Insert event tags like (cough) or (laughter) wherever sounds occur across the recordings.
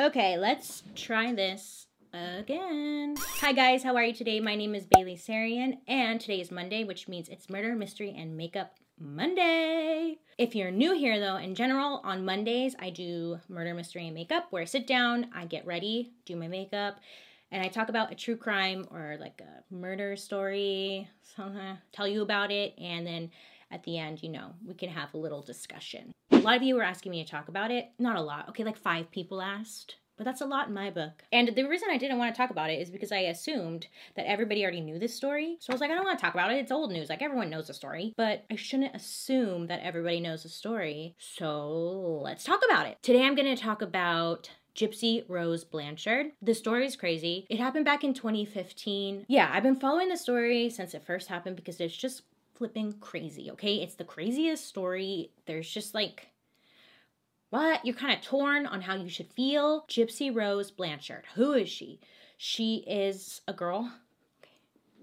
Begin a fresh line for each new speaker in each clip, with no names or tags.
Okay, let's try this again. Hi guys, how are you today? My name is Bailey Sarian, and today is Monday, which means it's Murder, Mystery, and Makeup Monday. If you're new here, though, in general, on Mondays, I do murder, mystery, and makeup where I sit down, I get ready, do my makeup, and I talk about a true crime or like a murder story, tell you about it, and then at the end, you know, we can have a little discussion. A lot of you were asking me to talk about it. Not a lot. Okay, like five people asked. But that's a lot in my book. And the reason I didn't want to talk about it is because I assumed that everybody already knew this story. So I was like, I don't want to talk about it. It's old news. Like everyone knows the story. But I shouldn't assume that everybody knows the story. So let's talk about it. Today I'm going to talk about Gypsy Rose Blanchard. The story is crazy. It happened back in 2015. Yeah, I've been following the story since it first happened because it's just flipping crazy, okay? It's the craziest story. There's just like what? You're kind of torn on how you should feel. Gypsy Rose Blanchard. Who is she? She is a girl. Okay,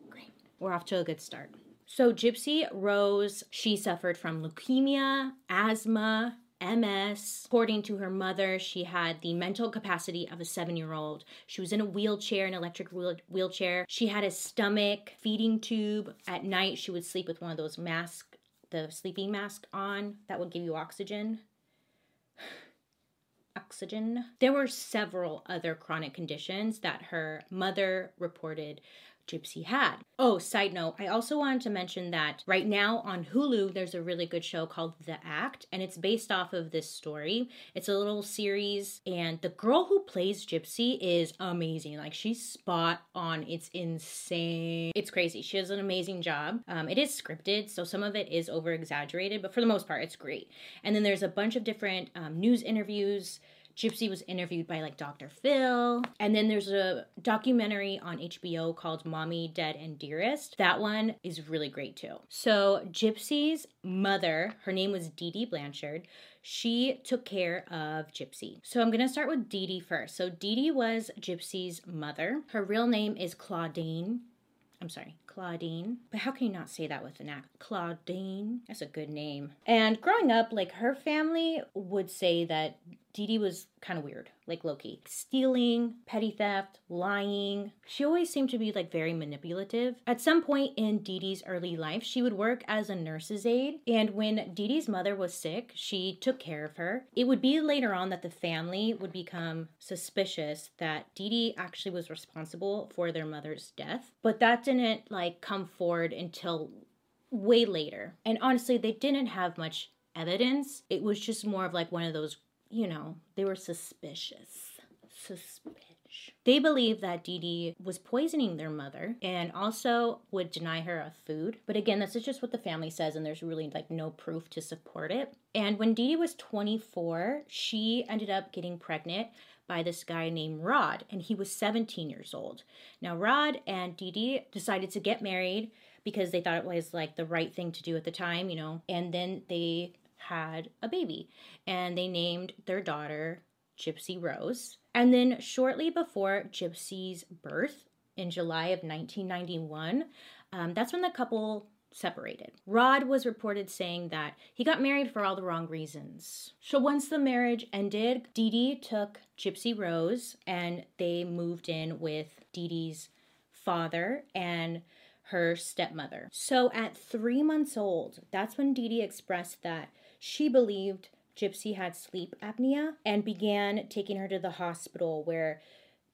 great. We're off to a good start. So, Gypsy Rose, she suffered from leukemia, asthma, MS. According to her mother, she had the mental capacity of a seven year old. She was in a wheelchair, an electric wheelchair. She had a stomach feeding tube. At night, she would sleep with one of those masks, the sleeping mask on that would give you oxygen. (sighs) oxygen. There were several other chronic conditions that her mother reported Gypsy had. Oh, side note, I also wanted to mention that right now on Hulu, there's a really good show called The Act, and it's based off of this story. It's a little series, and the girl who plays Gypsy is amazing. Like, she's spot on. It's insane. It's crazy. She does an amazing job. Um, it is scripted, so some of it is over exaggerated, but for the most part, it's great. And then there's a bunch of different um, news interviews Gypsy was interviewed by like Dr. Phil. And then there's a documentary on HBO called Mommy, Dead, and Dearest. That one is really great too. So, Gypsy's mother, her name was Dee Dee Blanchard, she took care of Gypsy. So I'm gonna start with Dee Dee first. So Dee Dee was Gypsy's mother. Her real name is Claudine. I'm sorry, Claudine. But how can you not say that with an act? Claudine. That's a good name. And growing up, like her family would say that Dee Dee was kind of weird, like Loki. Stealing, petty theft, lying. She always seemed to be like very manipulative. At some point in Dee Dee's early life, she would work as a nurse's aide. And when Dee Dee's mother was sick, she took care of her. It would be later on that the family would become suspicious that Dee Dee actually was responsible for their mother's death. But that didn't like come forward until way later. And honestly, they didn't have much evidence. It was just more of like one of those you know, they were suspicious. Suspicious. They believed that Dee Dee was poisoning their mother and also would deny her of food. But again, this is just what the family says, and there's really like no proof to support it. And when Dee Dee was 24, she ended up getting pregnant by this guy named Rod, and he was 17 years old. Now, Rod and Dee Dee decided to get married because they thought it was like the right thing to do at the time, you know, and then they had a baby and they named their daughter Gypsy Rose. And then shortly before Gypsy's birth in July of 1991, um, that's when the couple separated. Rod was reported saying that he got married for all the wrong reasons. So once the marriage ended, Dee Dee took Gypsy Rose and they moved in with Dee Dee's father and her stepmother. So at three months old, that's when Dee Dee expressed that she believed Gypsy had sleep apnea and began taking her to the hospital where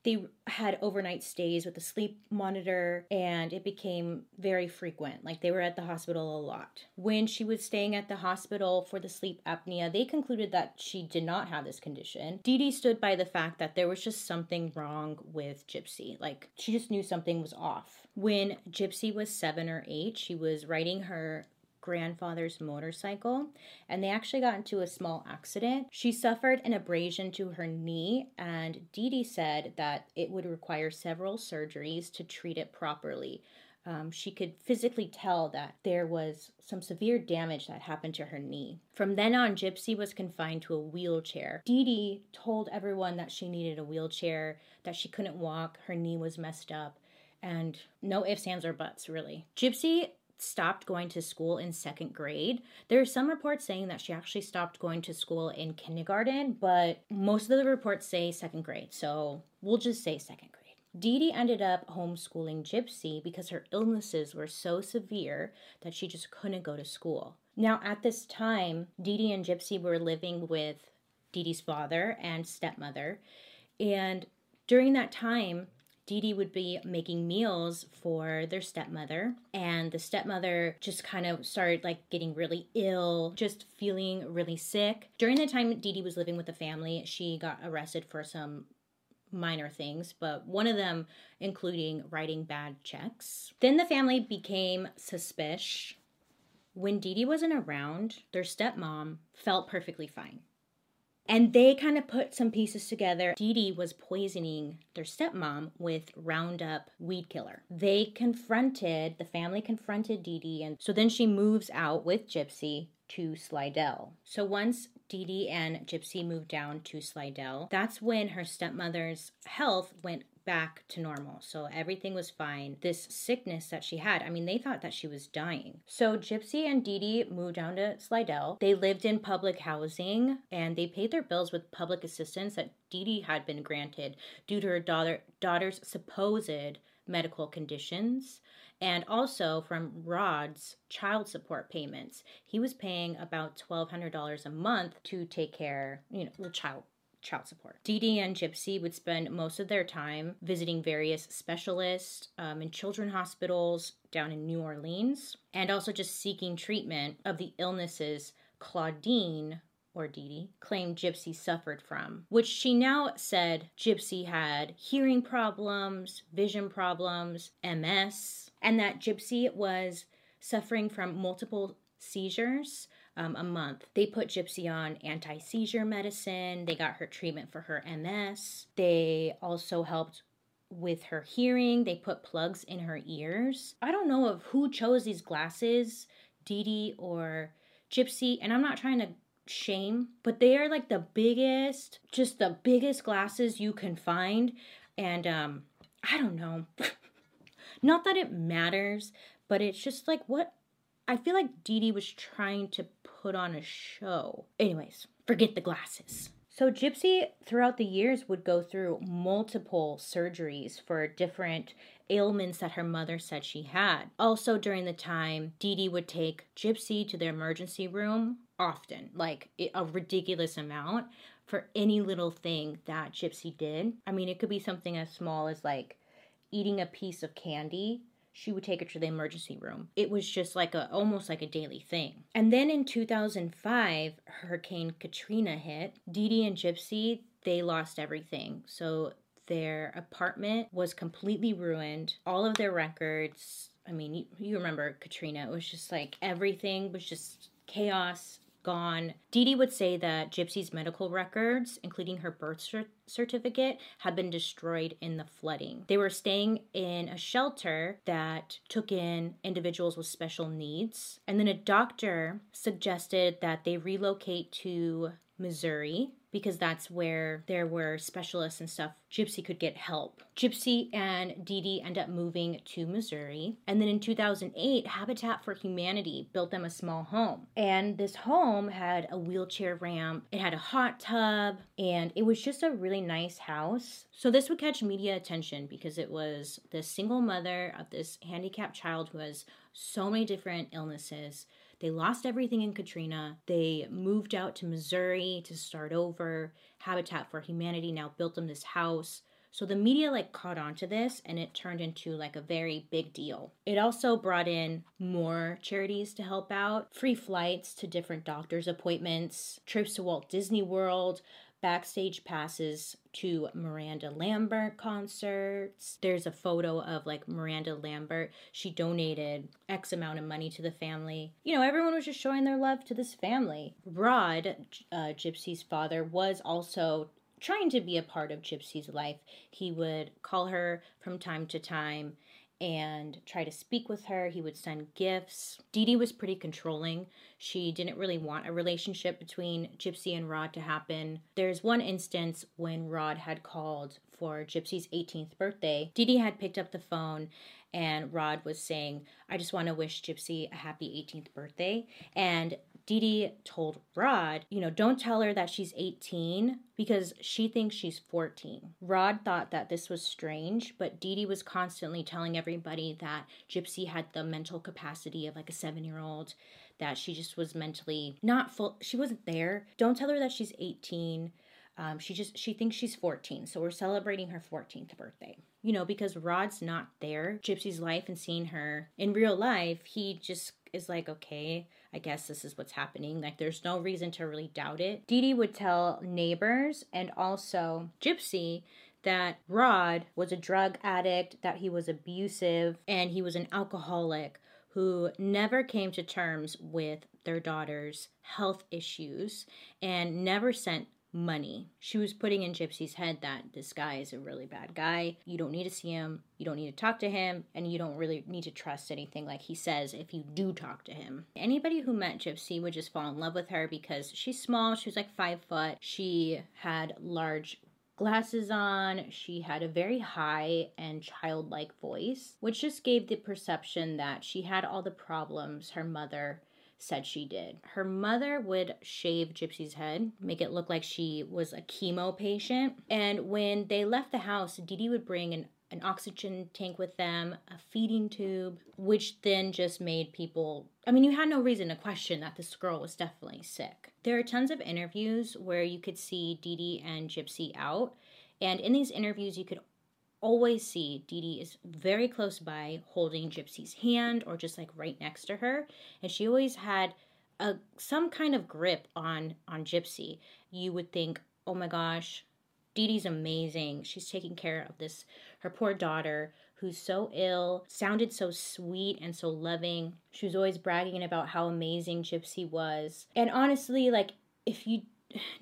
they had overnight stays with a sleep monitor and it became very frequent. Like they were at the hospital a lot. When she was staying at the hospital for the sleep apnea they concluded that she did not have this condition. Dee dee stood by the fact that there was just something wrong with gypsy. Like she just knew something was off. When gypsy was seven or eight she was writing her grandfather's motorcycle and they actually got into a small accident. She suffered an abrasion to her knee, and Dee Dee said that it would require several surgeries to treat it properly. Um, she could physically tell that there was some severe damage that happened to her knee. From then on, Gypsy was confined to a wheelchair. Dee Dee told everyone that she needed a wheelchair, that she couldn't walk, her knee was messed up, and no ifs, ands, or buts, really. Gypsy stopped going to school in second grade. There are some reports saying that she actually stopped going to school in kindergarten, but most of the reports say second grade, so we'll just say second grade. Dee Dee ended up homeschooling Gypsy because her illnesses were so severe that she just couldn't go to school. Now, at this time, Dee Dee and Gypsy were living with Dee Dee's father and stepmother. And during that time, Dee Dee would be making meals for their stepmother, and the stepmother just kind of started like getting really ill, just feeling really sick. During the time Dee Dee was living with the family, she got arrested for some minor things, but one of them including writing bad checks. Then the family became suspicious. When Dee Dee wasn't around, their stepmom felt perfectly fine. And they kind of put some pieces together. Dee Dee was poisoning their stepmom with Roundup weed killer. They confronted, the family confronted Dee Dee, and so then she moves out with Gypsy to Slidell. So once Dee Dee and Gypsy moved down to Slidell, that's when her stepmother's health went back to normal. So everything was fine. This sickness that she had, I mean, they thought that she was dying. So Gypsy and Dee Dee moved down to Slidell. They lived in public housing and they paid their bills with public assistance that Dee Dee had been granted due to her daughter, daughter's supposed medical conditions and also from Rod's child support payments. He was paying about $1,200 a month to take care, you know, the child child support. Dee Dee and Gypsy would spend most of their time visiting various specialists um, in children hospitals down in New Orleans and also just seeking treatment of the illnesses Claudine or Dee Dee, claimed Gypsy suffered from, which she now said Gypsy had hearing problems, vision problems, MS, and that Gypsy was suffering from multiple seizures um, a month. They put Gypsy on anti seizure medicine, they got her treatment for her MS, they also helped with her hearing. They put plugs in her ears. I don't know of who chose these glasses, Dee Dee or Gypsy, and I'm not trying to shame, but they are like the biggest, just the biggest glasses you can find. And um, I don't know. (laughs) Not that it matters, but it's just like what I feel like Dee Dee was trying to put on a show. Anyways, forget the glasses. So Gypsy throughout the years would go through multiple surgeries for different ailments that her mother said she had. Also during the time, Dee Dee would take Gypsy to the emergency room often, like a ridiculous amount for any little thing that Gypsy did. I mean, it could be something as small as like eating a piece of candy she would take her to the emergency room. It was just like a almost like a daily thing. And then in 2005, Hurricane Katrina hit. Dee Dee and Gypsy, they lost everything. So their apartment was completely ruined. All of their records, I mean, you, you remember Katrina, it was just like everything was just chaos gone. Dee Dee would say that Gypsy's medical records, including her birth cert- certificate, had been destroyed in the flooding. They were staying in a shelter that took in individuals with special needs. And then a doctor suggested that they relocate to Missouri because that's where there were specialists and stuff. Gypsy could get help. Gypsy and Dee Dee end up moving to Missouri. And then in 2008, Habitat for Humanity built them a small home. And this home had a wheelchair ramp, it had a hot tub, and it was just a really nice house. So this would catch media attention because it was the single mother of this handicapped child who has so many different illnesses they lost everything in Katrina. They moved out to Missouri to start over. Habitat for Humanity now built them this house. So the media like caught on to this and it turned into like a very big deal. It also brought in more charities to help out, free flights to different doctor's appointments, trips to Walt Disney World, backstage passes to Miranda Lambert concerts. There's a photo of like Miranda Lambert. She donated X amount of money to the family. You know, everyone was just showing their love to this family. Rod, uh, Gypsy's father, was also trying to be a part of Gypsy's life. He would call her from time to time and try to speak with her. He would send gifts. Dee Dee was pretty controlling. She didn't really want a relationship between Gypsy and Rod to happen. There's one instance when Rod had called for Gypsy's 18th birthday. Dee Dee had picked up the phone and Rod was saying, I just want to wish Gypsy a happy 18th birthday. And Dee Dee told Rod, you know, don't tell her that she's 18 because she thinks she's 14. Rod thought that this was strange, but Dee Dee was constantly telling everybody that Gypsy had the mental capacity of like a seven year old, that she just was mentally not full, she wasn't there. Don't tell her that she's 18. Um, she just she thinks she's 14 so we're celebrating her 14th birthday you know because rod's not there gypsy's life and seeing her in real life he just is like okay I guess this is what's happening. Like, there's no reason to really doubt it. Dee Dee would tell neighbors and also Gypsy that Rod was a drug addict, that he was abusive, and he was an alcoholic who never came to terms with their daughter's health issues and never sent money. She was putting in Gypsy's head that this guy is a really bad guy. You don't need to see him, you don't need to talk to him, and you don't really need to trust anything like he says if you do talk to him. Anybody who met Gypsy would just fall in love with her because she's small, she was like five foot, she had large glasses on. She had a very high and childlike voice, which just gave the perception that she had all the problems her mother said she did. Her mother would shave Gypsy's head, make it look like she was a chemo patient. And when they left the house, Dee Dee would bring an an oxygen tank with them, a feeding tube, which then just made people. I mean, you had no reason to question that this girl was definitely sick. There are tons of interviews where you could see Dee Dee and Gypsy out, and in these interviews, you could always see Dee Dee is very close by holding Gypsy's hand or just like right next to her. And she always had a some kind of grip on on Gypsy. You would think, oh my gosh, Dee Dee's amazing. She's taking care of this her poor daughter who's so ill, sounded so sweet and so loving. She was always bragging about how amazing Gypsy was. And honestly, like if you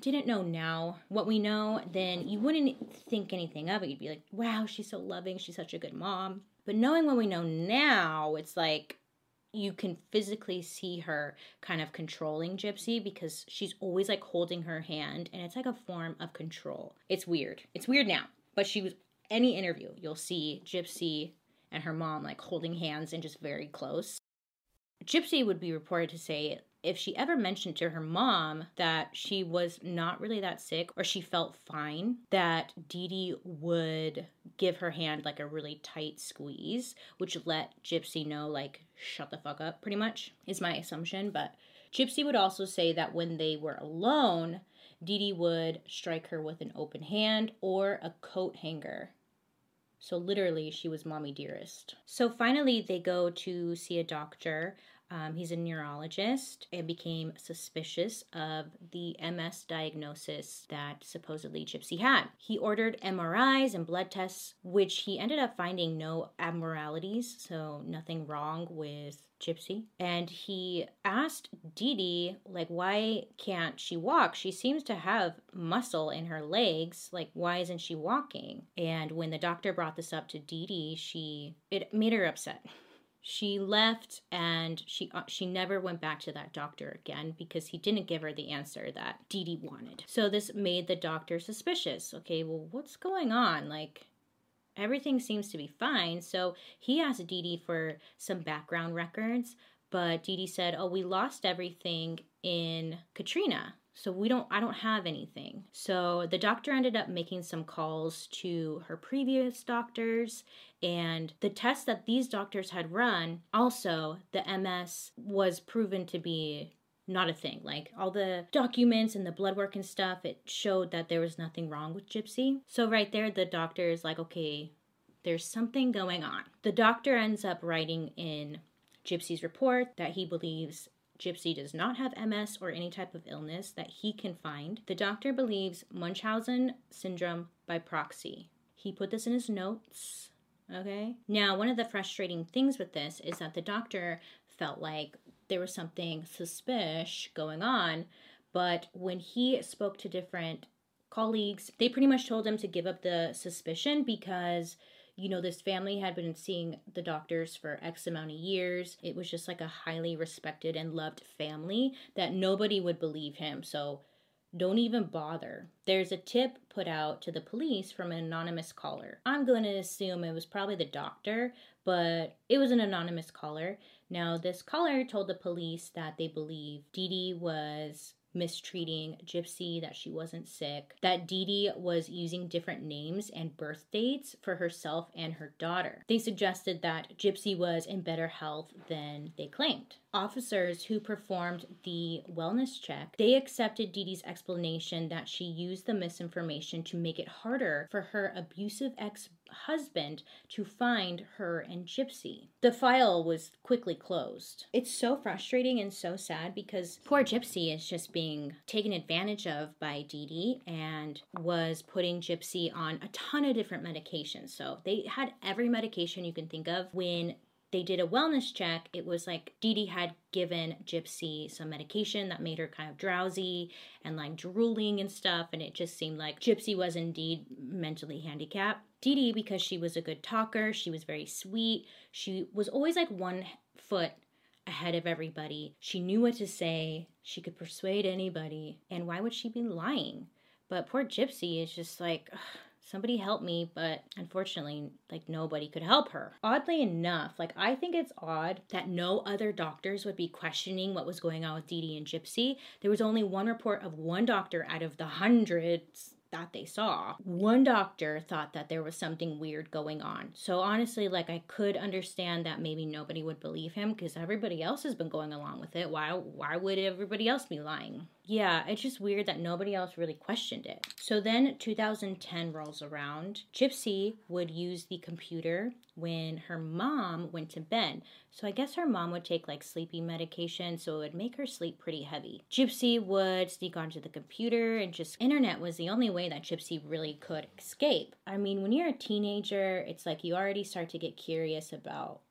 didn't know now what we know, then you wouldn't think anything of it. You'd be like, wow, she's so loving. She's such a good mom. But knowing what we know now, it's like you can physically see her kind of controlling Gypsy because she's always like holding her hand and it's like a form of control. It's weird. It's weird now. But she was, any interview, you'll see Gypsy and her mom like holding hands and just very close. Gypsy would be reported to say if she ever mentioned to her mom that she was not really that sick or she felt fine, that Dee Dee would give her hand like a really tight squeeze, which let Gypsy know, like, shut the fuck up, pretty much, is my assumption. But Gypsy would also say that when they were alone, Dee Dee would strike her with an open hand or a coat hanger. So literally, she was mommy dearest. So finally, they go to see a doctor um, he's a neurologist and became suspicious of the MS diagnosis that supposedly Gypsy had. He ordered MRIs and blood tests, which he ended up finding no abnormalities, so nothing wrong with Gypsy. And he asked Dee Dee, like, why can't she walk? She seems to have muscle in her legs. Like, why isn't she walking? And when the doctor brought this up to Dee Dee, she, it made her upset (laughs) she left and she uh, she never went back to that doctor again because he didn't give her the answer that Dee Dee wanted. So this made the doctor suspicious. Okay, well, what's going on? Like everything seems to be fine. So he asked Dee Dee for some background records, but Dee Dee said, "Oh, we lost everything in Katrina." So we don't I don't have anything. So the doctor ended up making some calls to her previous doctors and the tests that these doctors had run also the MS was proven to be not a thing. Like all the documents and the blood work and stuff, it showed that there was nothing wrong with Gypsy. So right there the doctor is like, "Okay, there's something going on." The doctor ends up writing in Gypsy's report that he believes Gypsy does not have MS or any type of illness that he can find. The doctor believes Munchausen syndrome by proxy. He put this in his notes. Okay. Now, one of the frustrating things with this is that the doctor felt like there was something suspicious going on, but when he spoke to different colleagues, they pretty much told him to give up the suspicion because you know, this family had been seeing the doctors for X amount of years. It was just like a highly respected and loved family that nobody would believe him. So don't even bother. There's a tip put out to the police from an anonymous caller. I'm going to assume it was probably the doctor, but it was an anonymous caller. Now, this caller told the police that they believe Dee Dee was mistreating Gypsy, that she wasn't sick, that Dee Dee was using different names and birth dates for herself and her daughter. They suggested that Gypsy was in better health than they claimed. Officers who performed the wellness check, they accepted Dee Dee's explanation that she used the misinformation to make it harder for her abusive ex husband to find her and Gypsy. The file was quickly closed. It's so frustrating and so sad because poor Gypsy is just being taken advantage of by Dee Dee and was putting Gypsy on a ton of different medications. So they had every medication you can think of when they did a wellness check, it was like Dee Dee had given Gypsy some medication that made her kind of drowsy and like drooling and stuff. And it just seemed like Gypsy was indeed mentally handicapped. Dee Dee, because she was a good talker, she was very sweet, she was always like one foot ahead of everybody. She knew what to say, she could persuade anybody. And why would she be lying? But poor Gypsy is just like, somebody help me, but unfortunately, like nobody could help her. Oddly enough, like I think it's odd that no other doctors would be questioning what was going on with Dee Dee and Gypsy. There was only one report of one doctor out of the hundreds that they saw. One doctor thought that there was something weird going on. So honestly, like I could understand that maybe nobody would believe him because everybody else has been going along with it. Why why would everybody else be lying? Yeah, it's just weird that nobody else really questioned it. So then 2010 rolls around. Gypsy would use the computer when her mom went to bed. So I guess her mom would take like sleeping medication, so it would make her sleep pretty heavy. Gypsy would sneak onto the computer and just internet was the only way that Gypsy really could escape. I mean, when you're a teenager, it's like you already start to get curious about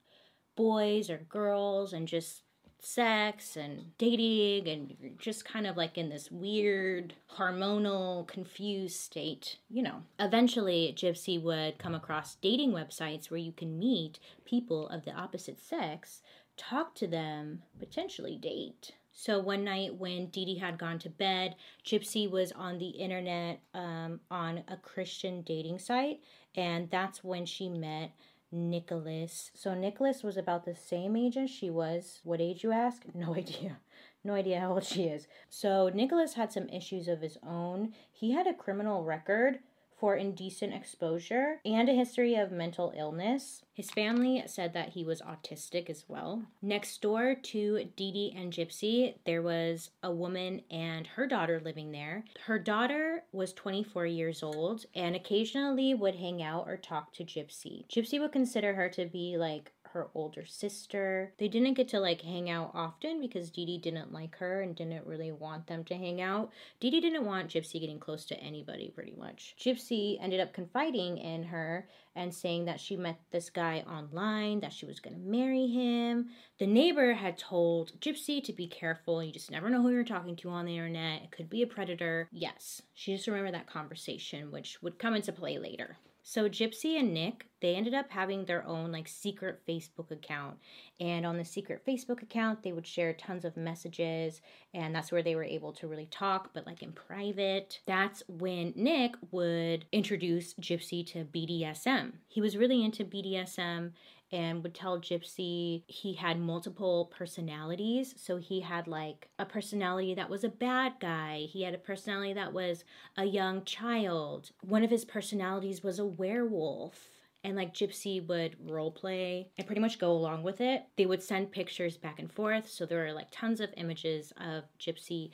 boys or girls and just sex and dating and you're just kind of like in this weird hormonal confused state you know. Eventually gypsy would come across dating websites where you can meet people of the opposite sex talk to them potentially date. So one night when Dee Dee had gone to bed, Gypsy was on the internet um, on a Christian dating site, and that's when she met Nicholas. So Nicholas was about the same age as she was. What age you ask? (laughs) No idea. No idea how old she is. So Nicholas had some issues of his own. He had a criminal record for indecent exposure and a history of mental illness. His family said that he was autistic as well. Next door to Dee Dee and Gypsy, there was a woman and her daughter living there. Her daughter was 24 years old and occasionally would hang out or talk to Gypsy. Gypsy would consider her to be like her older sister. They didn't get to like hang out often because Dee Dee didn't like her and didn't really want them to hang out. Dee Dee didn't want Gypsy getting close to anybody pretty much. Gypsy ended up confiding in her and saying that she met this guy online, that she was going to marry him. The neighbor had told Gypsy to be careful. You just never know who you're talking to on the internet. It could be a predator. Yes, she just remembered that conversation, which would come into play later. So Gypsy and Nick, they ended up having their own like secret Facebook account. And on the secret Facebook account, they would share tons of messages and that's where they were able to really talk, but like in private. That's when Nick would introduce Gypsy to BDSM. He was really into BDSM and would tell Gypsy he had multiple personalities. So he had like a personality that was a bad guy, he had a personality that was a young child. One of his personalities was a werewolf. And like Gypsy would role play and pretty much go along with it. They would send pictures back and forth. So there are like tons of images of Gypsy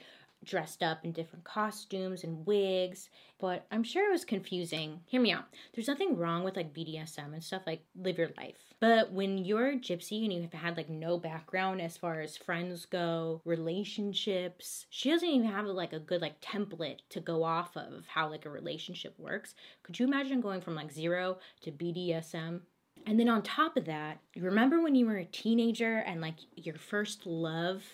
dressed up in different costumes and wigs, but I'm sure it was confusing. Hear me out. There's nothing wrong with like BDSM and stuff, like live your life. But when you're gypsy and you've had like no background as far as friends go, relationships, she doesn't even have like a good like template to go off of how like a relationship works. Could you imagine going from like zero to BDSM? And then on top of that, you remember when you were a teenager and like your first love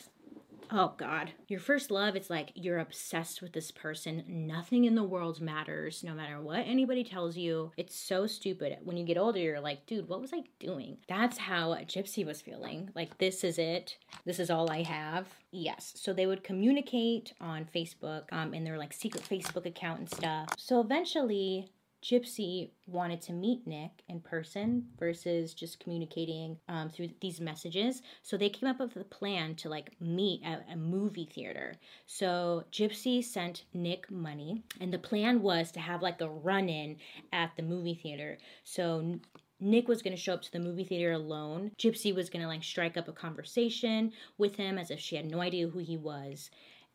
oh god. Your first love it's like you're obsessed with this person. Nothing in the world matters no matter what anybody tells you. It's so stupid. When you get older you're like dude what was i doing? That's how gypsy was feeling. Like this is it. This is all i have. Yes. So they would communicate on facebook um, in their like secret facebook account and stuff. So eventually Gypsy wanted to meet Nick in person versus just communicating um, through these messages. So they came up with a plan to like meet at a movie theater. So Gypsy sent Nick money, and the plan was to have like a run in at the movie theater. So Nick was going to show up to the movie theater alone. Gypsy was going to like strike up a conversation with him as if she had no idea who he was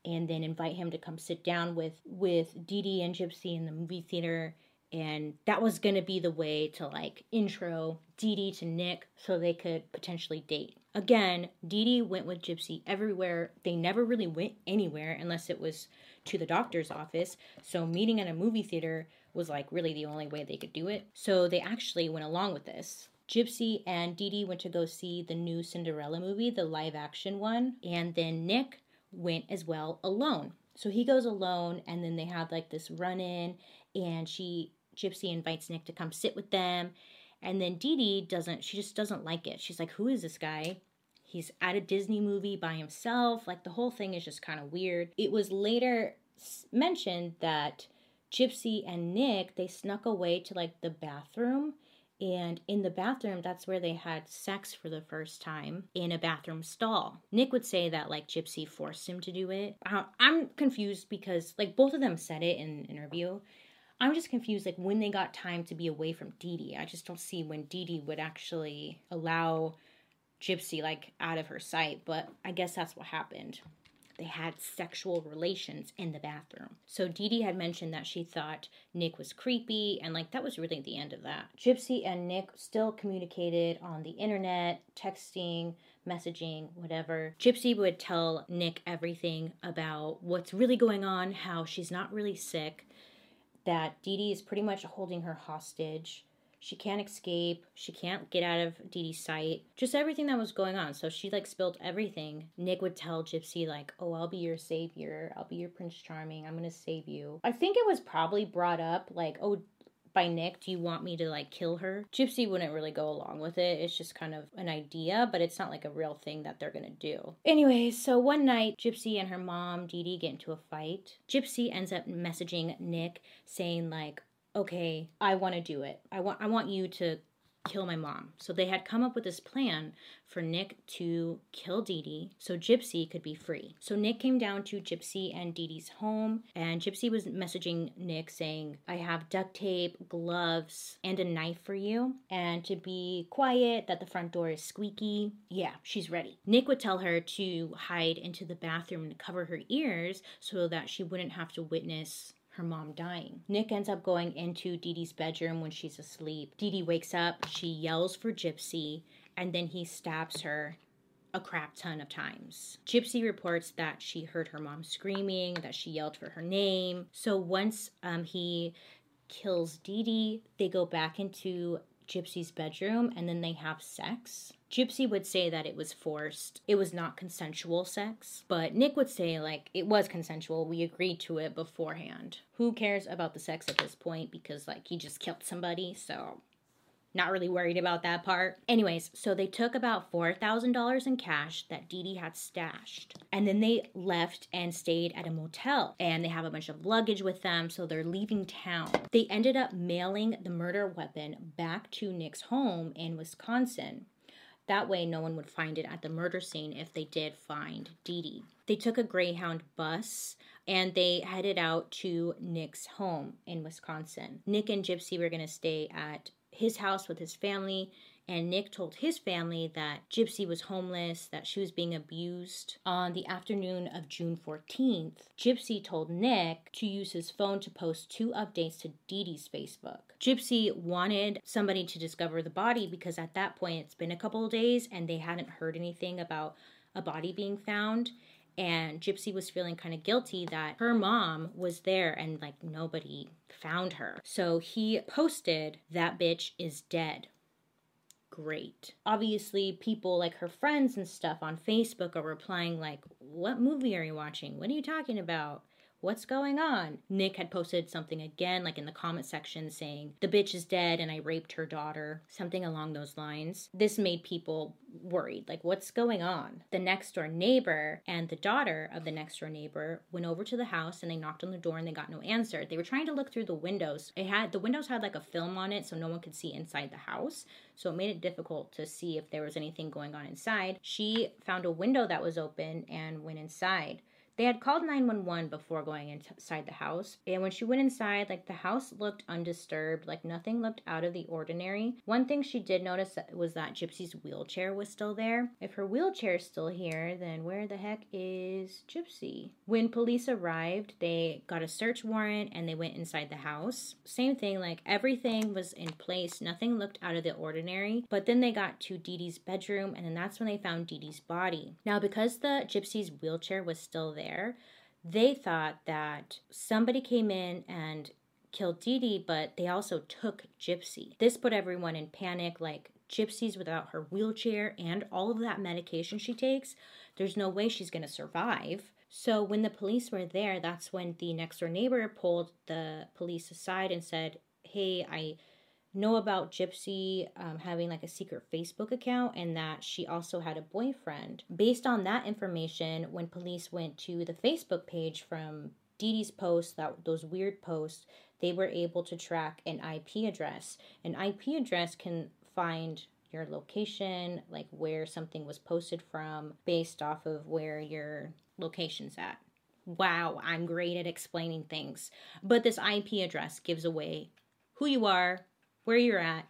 and then invite him to come sit down with with Dee Dee and Gypsy in the movie theater and that was gonna be the way to like intro Dee Dee to Nick so they could potentially date. Again, Dee Dee went with Gypsy everywhere. They never really went anywhere unless it was to the doctor's office. So meeting at a movie theater was like really the only way they could do it. So they actually went along with this. Gypsy and Dee Dee went to go see the new Cinderella movie, the live action one, and then Nick went as well alone. So he goes alone, and then they have like this run in, and she Gypsy invites Nick to come sit with them. And then Dee Dee doesn't, she just doesn't like it. She's like, who is this guy? He's at a Disney movie by himself. Like the whole thing is just kind of weird. It was later mentioned that Gypsy and Nick, they snuck away to like the bathroom. And in the bathroom, that's where they had sex for the first time in a bathroom stall. Nick would say that like Gypsy forced him to do it. I'm confused because like both of them said it in an interview I'm just confused, like when they got time to be away from Dee Dee. I just don't see when Dee Dee would actually allow Gypsy like out of her sight, but I guess that's what happened. They had sexual relations in the bathroom. So Dee Dee had mentioned that she thought Nick was creepy, and like that was really the end of that. Gypsy and Nick still communicated on the internet, texting, messaging, whatever. Gypsy would tell Nick everything about what's really going on, how she's not really sick, that Dee Dee is pretty much holding her hostage. She can't escape. She can't get out of Dee Dee's sight. Just everything that was going on. So she like spilled everything. Nick would tell Gypsy like, "Oh, I'll be your savior. I'll be your Prince Charming. I'm gonna save you." I think it was probably brought up like, "Oh, by Nick, do you want me to like kill her? Gypsy wouldn't really go along with it. It's just kind of an idea, but it's not like a real thing that they're gonna do. Anyways, so one night, Gypsy and her mom, Dee Dee, get into a fight. Gypsy ends up messaging Nick saying, like, okay, I want to do it. I want I want you to kill my mom. So they had come up with this plan for Nick to kill Dee Dee so Gypsy could be free. So Nick came down to Gypsy and Dee Dee's home, and Gypsy was messaging Nick saying, I have duct tape, gloves, and a knife for you. And to be quiet, that the front door is squeaky. Yeah, she's ready. Nick would tell her to hide into the bathroom and cover her ears so that she wouldn't have to witness her mom dying. Nick ends up going into Dee Dee's bedroom when she's asleep. Dee Dee wakes up, she yells for Gypsy, and then he stabs her a crap ton of times. Gypsy reports that she heard her mom screaming, that she yelled for her name. So once um, he kills Dee Dee, they go back into Gypsy's bedroom and then they have sex. Gypsy would say that it was forced. It was not consensual sex. But Nick would say, like, it was consensual. We agreed to it beforehand. Who cares about the sex at this point? Because, like, he just killed somebody, so not really worried about that part. Anyways, so they took about $4,000 in cash that Dee Dee had stashed. And then they left and stayed at a motel. And they have a bunch of luggage with them, so they're leaving town. They ended up mailing the murder weapon back to Nick's home in Wisconsin. That way, no one would find it at the murder scene if they did find Dee Dee. They took a Greyhound bus and they headed out to Nick's home in Wisconsin. Nick and Gypsy were going to stay at his house with his family And Nick told his family that Gypsy was homeless, that she was being abused. On the afternoon of June 14th, Gypsy told Nick to use his phone to post two updates to Dee Dee's Facebook. Gypsy wanted somebody to discover the body because at that point it's been a couple of days and they hadn't heard anything about a body being found and Gypsy was feeling kind of guilty that her mom was there and like nobody found her. So he posted, That bitch is dead. Great. Obviously, people like her friends and stuff on Facebook are replying, like, What movie are you watching? What are you talking about? What's going on? Nick had posted something again, like in the comment section, saying, The bitch is dead and I raped her daughter, something along those lines. This made people worried. Like, what's going on? The next door neighbor and the daughter of the next door neighbor went over to the house and they knocked on the door and they got no answer. They were trying to look through the windows. It had the windows had like a film on it so no one could see inside the house. So it made it difficult to see if there was anything going on inside. She found a window that was open and went inside. They had called 911 before going inside the house, and when she went inside, like the house looked undisturbed, like nothing looked out of the ordinary. One thing she did notice was that Gypsy's wheelchair was still there. If her wheelchair is still here, then where the heck is Gypsy? When police arrived, they got a search warrant and they went inside the house. Same thing, like everything was in place, nothing looked out of the ordinary. But then they got to Dee Dee's bedroom, and then that's when they found Dee Dee's body. Now, because the Gypsy's wheelchair was still there, there, they thought that somebody came in and killed Dee, but they also took Gypsy. This put everyone in panic like, Gypsy's without her wheelchair and all of that medication she takes. There's no way she's to survive. So when the police were there, that's when the next door neighbor pulled the police aside and said, Hey, I know about Gypsy um, having like a secret Facebook account and that she also had a boyfriend. Based on that information, when police went to the Facebook page from Dee Dee's posts, that those weird posts, they were able to track an IP address. An IP address can find your location, like where something was posted from, based off of where your location's at. Wow, I'm great at explaining things. But this IP address gives away who you are, where you're at,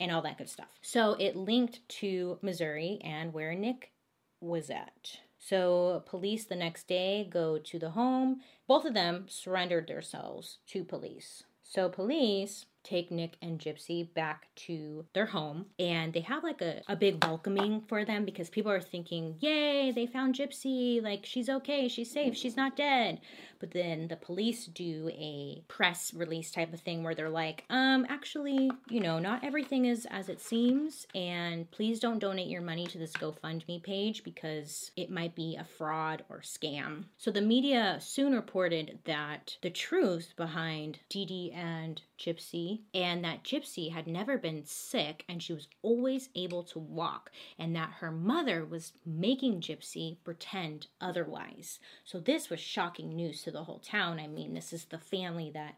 and all that good stuff. So it linked to Missouri and where Nick was at. So police the next day go to the home. Both of them surrendered themselves to police. So police take Nick and Gypsy back to their home and they have like a, a big welcoming for them because people are thinking, yay, they found Gypsy. Like, she's okay, she's safe, she's not dead. But then the police do a press release type of thing where they're like, um, actually, you know, not everything is as it seems. And please don't donate your money to this GoFundMe page because it might be a fraud or scam. So the media soon reported that the truth behind Dee Dee and Gypsy, and that Gypsy had never been sick and she was always able to walk, and that her mother was making Gypsy pretend otherwise. So, this was shocking news to the whole town. I mean, this is the family that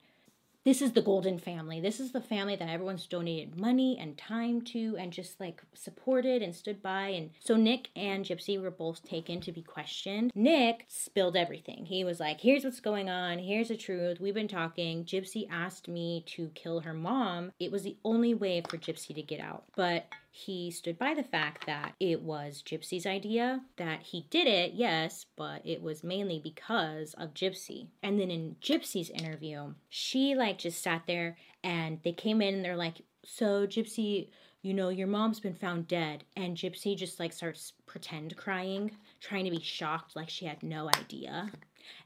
this is the golden family. This is the family that everyone's donated money and time to and just like supported and stood by. And so Nick and Gypsy were both taken to be questioned. Nick spilled everything. He was like, here's what's going on. Here's the truth. We've been talking. Gypsy asked me to kill her mom. It was the only way for Gypsy to get out. But he stood by the fact that it was Gypsy's idea, that he did it, yes, but it was mainly because of Gypsy. And then in Gypsy's interview, she like just sat there and they came in and they're like, So, Gypsy, you know, your mom's been found dead. And Gypsy just like starts pretend crying, trying to be shocked like she had no idea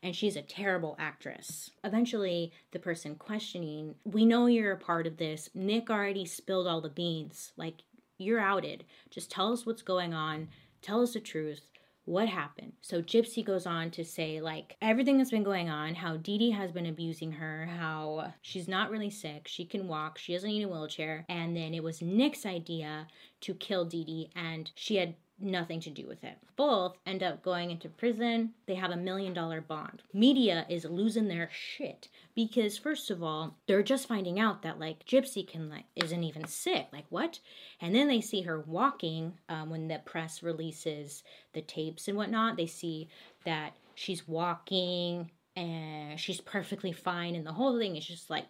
and she's a terrible actress. Eventually, the person questioning, We know you're a part of this. Nick already spilled all the beans. Like, you're outed. Just tell us what's going on. Tell us the truth. What happened? So Gypsy goes on to say, like, everything that's been going on, how Dee Dee has been abusing her, how she's not really sick, she can walk, she doesn't need a wheelchair, and then it was Nick's idea to kill Dee Dee, and she had nothing to do with it. Both end up going into prison. They have a million dollar bond. Media is losing their shit because first of all, they're just finding out that like Gypsy can like isn't even sick. Like what? And then they see her walking um, when the press releases the tapes and whatnot. They see that she's walking and she's perfectly fine, and the whole thing is just like,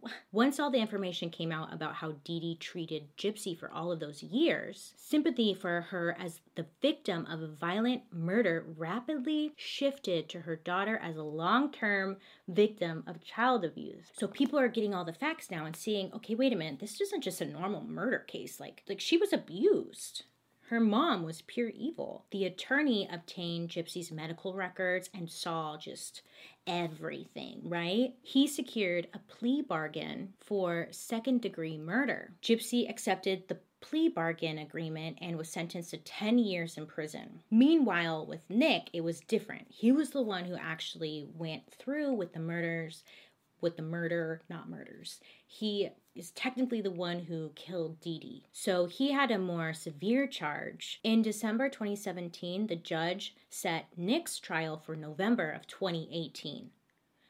like? Once all the information came out about how Dee Dee treated Gypsy for all of those years, sympathy for her as the victim of a violent murder rapidly shifted to her daughter as a long term victim of child abuse. So people are getting all the facts now and seeing, okay, wait a minute, this isn't just a normal murder case. Like, like she was abused. Her mom was pure evil. The attorney obtained Gypsy's medical records and saw just everything, right? He secured a plea bargain for second degree murder. Gypsy accepted the plea bargain agreement and was sentenced to 10 years in prison. Meanwhile, with Nick, it was different. He was the one who actually went through with the murders, with the murder, not murders. He is technically the one who killed Dee Dee. So he had a more severe charge. In December 2017, the judge set Nick's trial for November of 2018.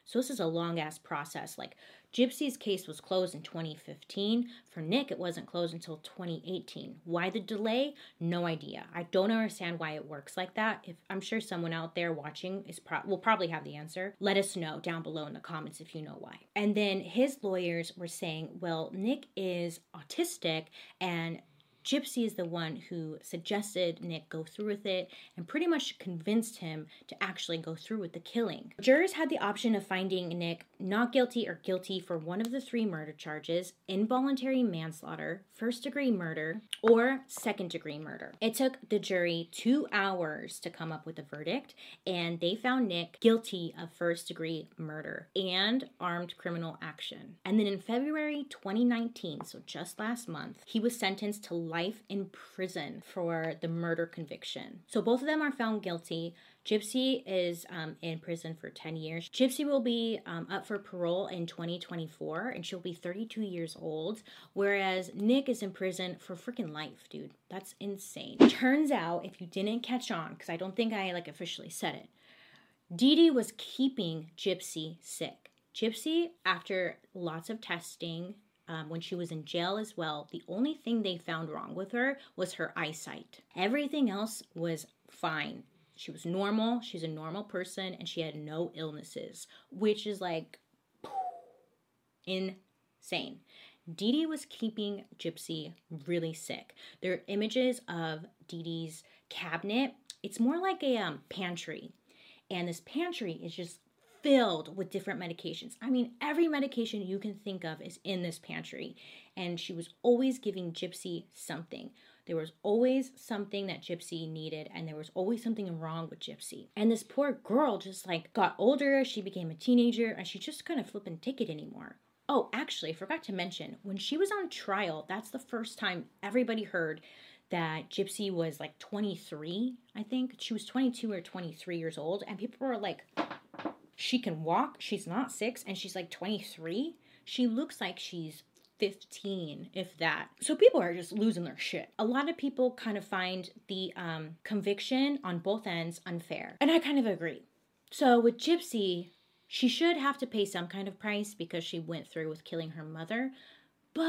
So this is a long ass process. Like Gypsy's case was closed in 2015. For Nick, it wasn't closed until 2018. Why the delay? No idea. I don't understand why it works like that. If I'm sure someone out there watching is pro- will probably have the answer. Let us know down below in the comments if you know why. And then his lawyers were saying, well, Nick is autistic and Gypsy is the one who suggested Nick go through with it and pretty much convinced him to actually go through with the killing. Jurors had the option of finding Nick not guilty or guilty for one of the three murder charges involuntary manslaughter, first degree murder, or second degree murder. It took the jury two hours to come up with a verdict, and they found Nick guilty of first degree murder and armed criminal action. And then in February 2019, so just last month, he was sentenced to life in prison for the murder conviction. So both of them are found guilty. Gypsy is um, in prison for 10 years. Gypsy will be um, up for parole in 2024 and she'll be 32 years old, whereas Nick is in prison for freaking life, dude. That's insane. Turns out, if you didn't catch on, because I don't think I like officially said it, Dee Dee was keeping Gypsy sick. Gypsy, after lots of testing, um, when she was in jail as well, the only thing they found wrong with her was her eyesight. Everything else was fine. She was normal, she's a normal person, and she had no illnesses, which is like insane. Dee Dee was keeping Gypsy really sick. There are images of Dee Dee's cabinet. It's more like a um, pantry. And this pantry is just filled with different medications. I mean, every medication you can think of is in this pantry. And she was always giving Gypsy something. There was always something that Gypsy needed, and there was always something wrong with Gypsy. And this poor girl just like got older, she became a teenager, and she just couldn't flip and take it anymore. Oh, actually, I forgot to mention, when she was on trial, that's the first time everybody heard that Gypsy was like 23, I think. She was 22 or 23 years old, and people were like, she can walk. She's not six and she's like 23. She looks like she's 15, if that. So people are just losing their shit. A lot of people kind of find the um, conviction on both ends unfair. And I kind of agree. So with Gypsy, she should have to pay some kind of price because she went through with killing her mother. But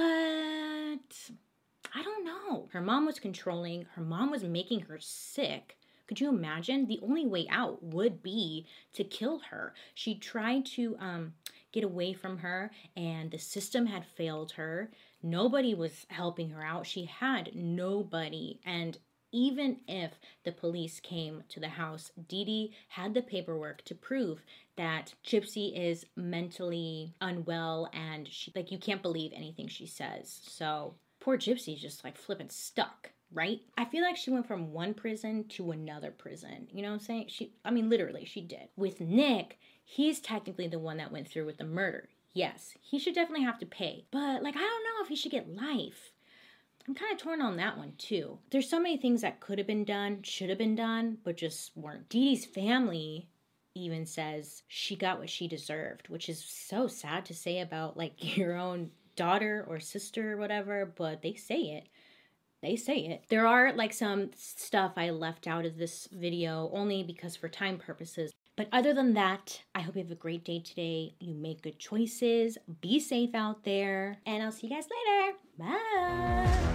I don't know. Her mom was controlling, her mom was making her sick. Could you imagine? The only way out would be to kill her. She tried to um, get away from her, and the system had failed her. Nobody was helping her out. She had nobody. And even if the police came to the house, Dee Dee had the paperwork to prove that Gypsy is mentally unwell and she like you can't believe anything she says. So poor Gypsy's just like flipping stuck right? I feel like she went from one prison to another prison. You know what I'm saying? She I mean literally she did. With Nick, he's technically the one that went through with the murder. Yes, he should definitely have to pay. But like I don't know if he should get life. I'm kind of torn on that one too. There's so many things that could have been done, should have been done, but just weren't. Dee Dee's family even says she got what she deserved, which is so sad to say about like (laughs) your own daughter or sister or whatever, but they say it they say it. There are like some stuff I left out of this video only because for time purposes. But other than that, I hope you have a great day today. You make good choices. Be safe out there. And I'll see you guys later. Bye.